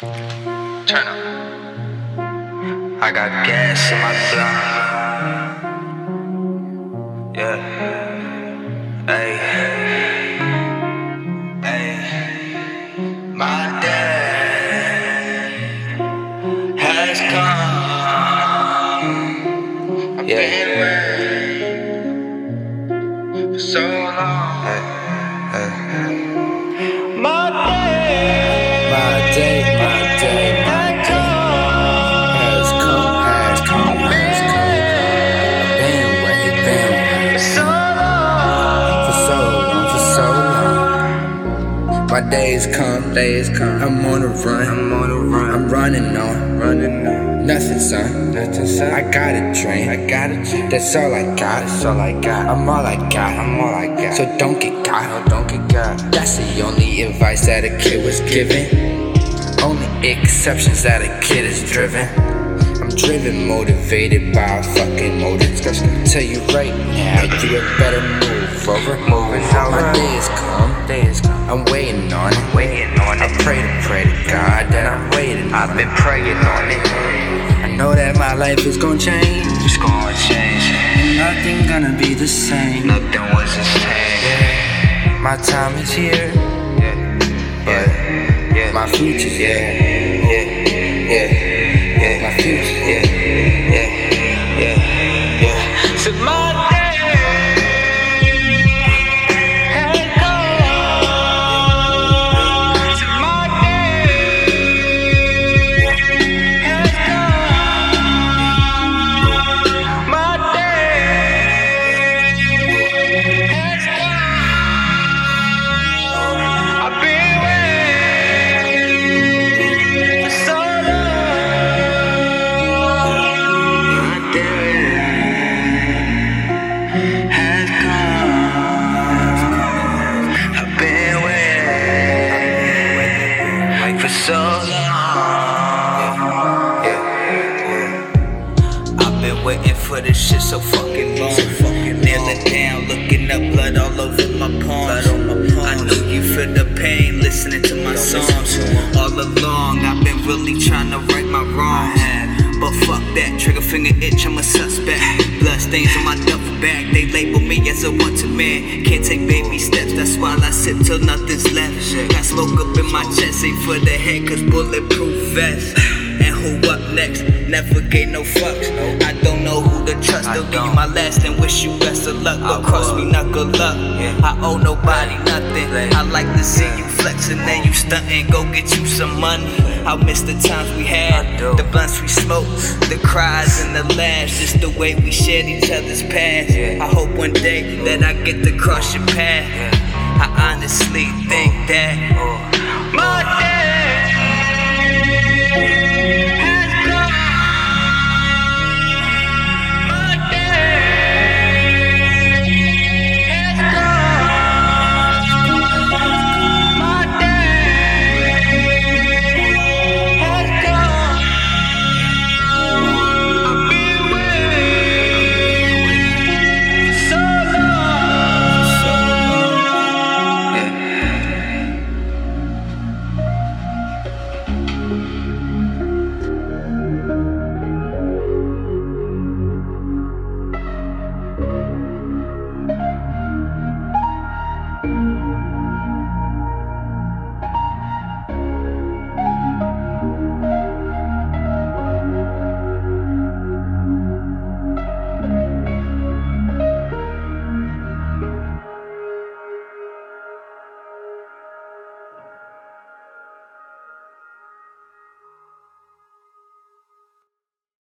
Turn up. I got gas in my blunt. Yeah. Hey. Hey. My day has come. Yeah. For so long. Hey. Hey. My My days come, days come. I'm on a run, I'm on a run. I'm running on, running on. Nothing, son, nothing, son. I got a dream, I got a dream. That's all I got, that's all I got. I'm all I got, I'm all I got. So don't get caught, no, don't get caught. That's the only advice that a kid was given. Only exceptions that a kid is driven. Driven, motivated by a fucking motive. Tell you right now, you had better move over. Moving My over. day is come, day is come. I'm waiting on it. Waiting on I it. pray to pray to God that I'm waiting. I've been praying on it. I know that my life is gonna change. It's gonna change. And nothing gonna be the same. Nothing was the same. My time is here, Yeah. but Yeah. my future's Yeah. there. Yeah. Yeah. Yeah. My future's so long. I've been waiting for this shit so fucking long. Kneeling down, looking up, blood all over my palms. I know you feel the pain listening to my songs. All along, I've been really trying to that, trigger finger itch, I'm a suspect. Blood stains on my duffel bag, they label me as a wanted man. Can't take baby steps, that's why I sit till nothing's left. Got smoke up in my chest, ain't for the head, cause bulletproof vest. Who up next? Never gave no fucks. I don't know who to trust. They'll give you my last and wish you best of luck. But cross me, knuckle up. I owe nobody nothing. I like to see you flexing and you stunting. Go get you some money. I miss the times we had, the blunts we smoked, the cries and the laughs. Just the way we shared each other's past. I hope one day that I get to cross your path. I honestly think that day.